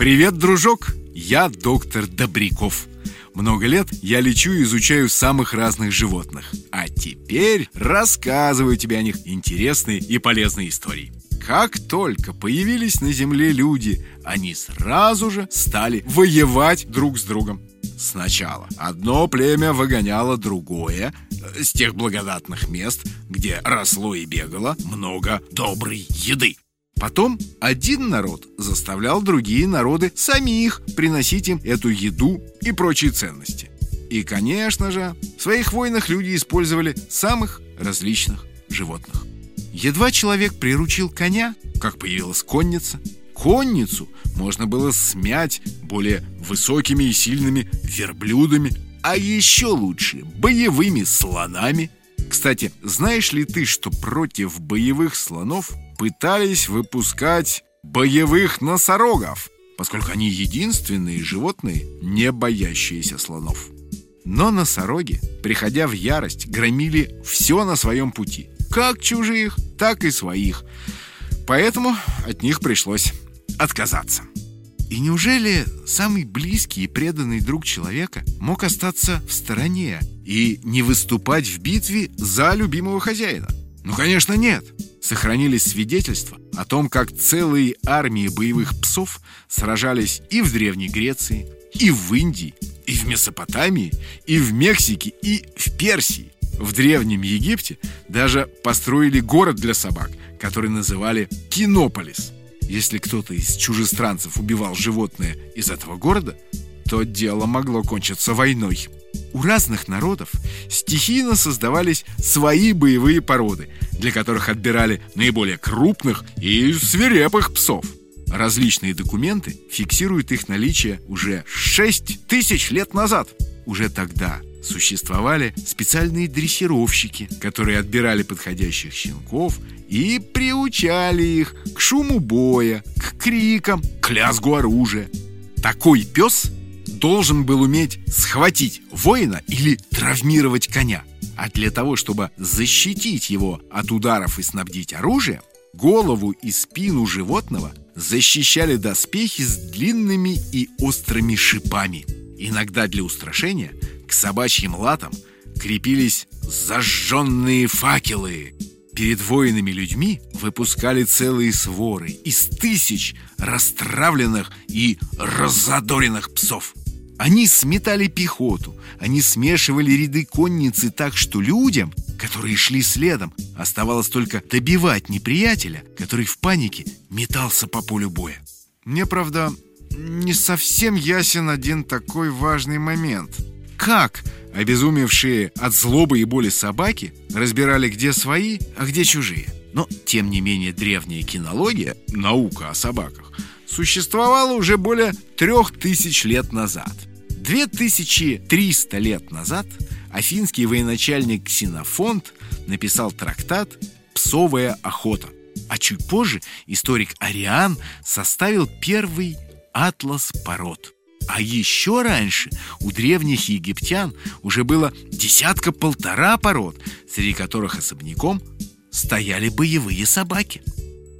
Привет, дружок! Я доктор Добряков. Много лет я лечу и изучаю самых разных животных. А теперь рассказываю тебе о них интересные и полезные истории. Как только появились на Земле люди, они сразу же стали воевать друг с другом. Сначала одно племя выгоняло другое э, с тех благодатных мест, где росло и бегало много доброй еды. Потом один народ заставлял другие народы самих приносить им эту еду и прочие ценности. И, конечно же, в своих войнах люди использовали самых различных животных. Едва человек приручил коня, как появилась конница. Конницу можно было смять более высокими и сильными верблюдами, а еще лучше боевыми слонами. Кстати, знаешь ли ты, что против боевых слонов пытались выпускать боевых носорогов, поскольку они единственные животные, не боящиеся слонов. Но носороги, приходя в ярость, громили все на своем пути, как чужих, так и своих. Поэтому от них пришлось отказаться. И неужели самый близкий и преданный друг человека мог остаться в стороне и не выступать в битве за любимого хозяина? Ну, конечно, нет. Сохранились свидетельства о том, как целые армии боевых псов сражались и в Древней Греции, и в Индии, и в Месопотамии, и в Мексике, и в Персии. В Древнем Египте даже построили город для собак, который называли Кинополис. Если кто-то из чужестранцев убивал животное из этого города, то дело могло кончиться войной. У разных народов стихийно создавались свои боевые породы, для которых отбирали наиболее крупных и свирепых псов. Различные документы фиксируют их наличие уже 6 тысяч лет назад. Уже тогда существовали специальные дрессировщики, которые отбирали подходящих щенков и приучали их к шуму боя, к крикам, к лязгу оружия. Такой пес должен был уметь схватить воина или травмировать коня. А для того, чтобы защитить его от ударов и снабдить оружием, голову и спину животного защищали доспехи с длинными и острыми шипами. Иногда для устрашения к собачьим латам крепились зажженные факелы. Перед воинами людьми выпускали целые своры из тысяч расстравленных и разодоренных псов. Они сметали пехоту, они смешивали ряды конницы так, что людям, которые шли следом, оставалось только добивать неприятеля, который в панике метался по полю боя. Мне, правда, не совсем ясен один такой важный момент. Как обезумевшие от злобы и боли собаки разбирали, где свои, а где чужие? Но, тем не менее, древняя кинология, наука о собаках, существовала уже более трех тысяч лет назад. 2300 лет назад афинский военачальник Ксенофонт написал трактат «Псовая охота». А чуть позже историк Ариан составил первый атлас пород. А еще раньше у древних египтян уже было десятка-полтора пород, среди которых особняком стояли боевые собаки.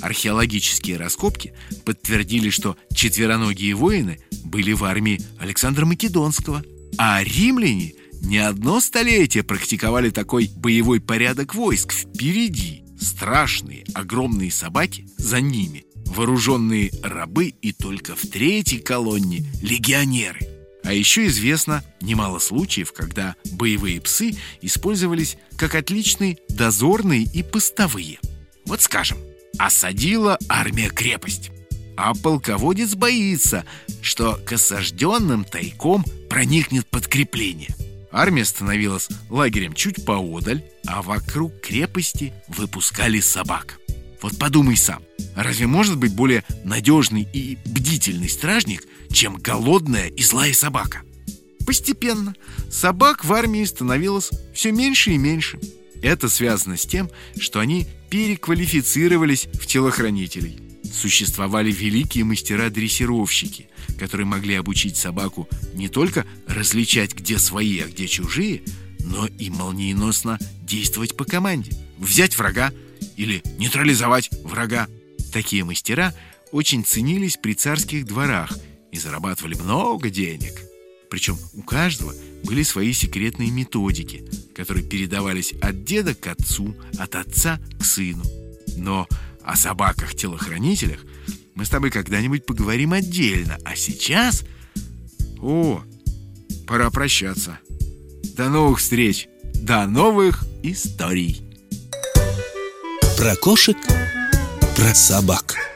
Археологические раскопки подтвердили, что четвероногие воины были в армии Александра Македонского, а римляне не одно столетие практиковали такой боевой порядок войск впереди. Страшные, огромные собаки за ними, вооруженные рабы и только в третьей колонне легионеры. А еще известно немало случаев, когда боевые псы использовались как отличные дозорные и постовые. Вот скажем, осадила армия крепость. А полководец боится, что к осажденным тайком проникнет подкрепление. Армия становилась лагерем чуть поодаль, а вокруг крепости выпускали собак. Вот подумай сам, разве может быть более надежный и бдительный стражник, чем голодная и злая собака? Постепенно собак в армии становилось все меньше и меньше. Это связано с тем, что они переквалифицировались в телохранителей. Существовали великие мастера-дрессировщики, которые могли обучить собаку не только различать, где свои, а где чужие, но и молниеносно действовать по команде. Взять врага или нейтрализовать врага. Такие мастера очень ценились при царских дворах и зарабатывали много денег. Причем у каждого были свои секретные методики, которые передавались от деда к отцу, от отца к сыну. Но о собаках-телохранителях мы с тобой когда-нибудь поговорим отдельно. А сейчас... О, пора прощаться. До новых встреч! До новых историй! Про кошек, про собак.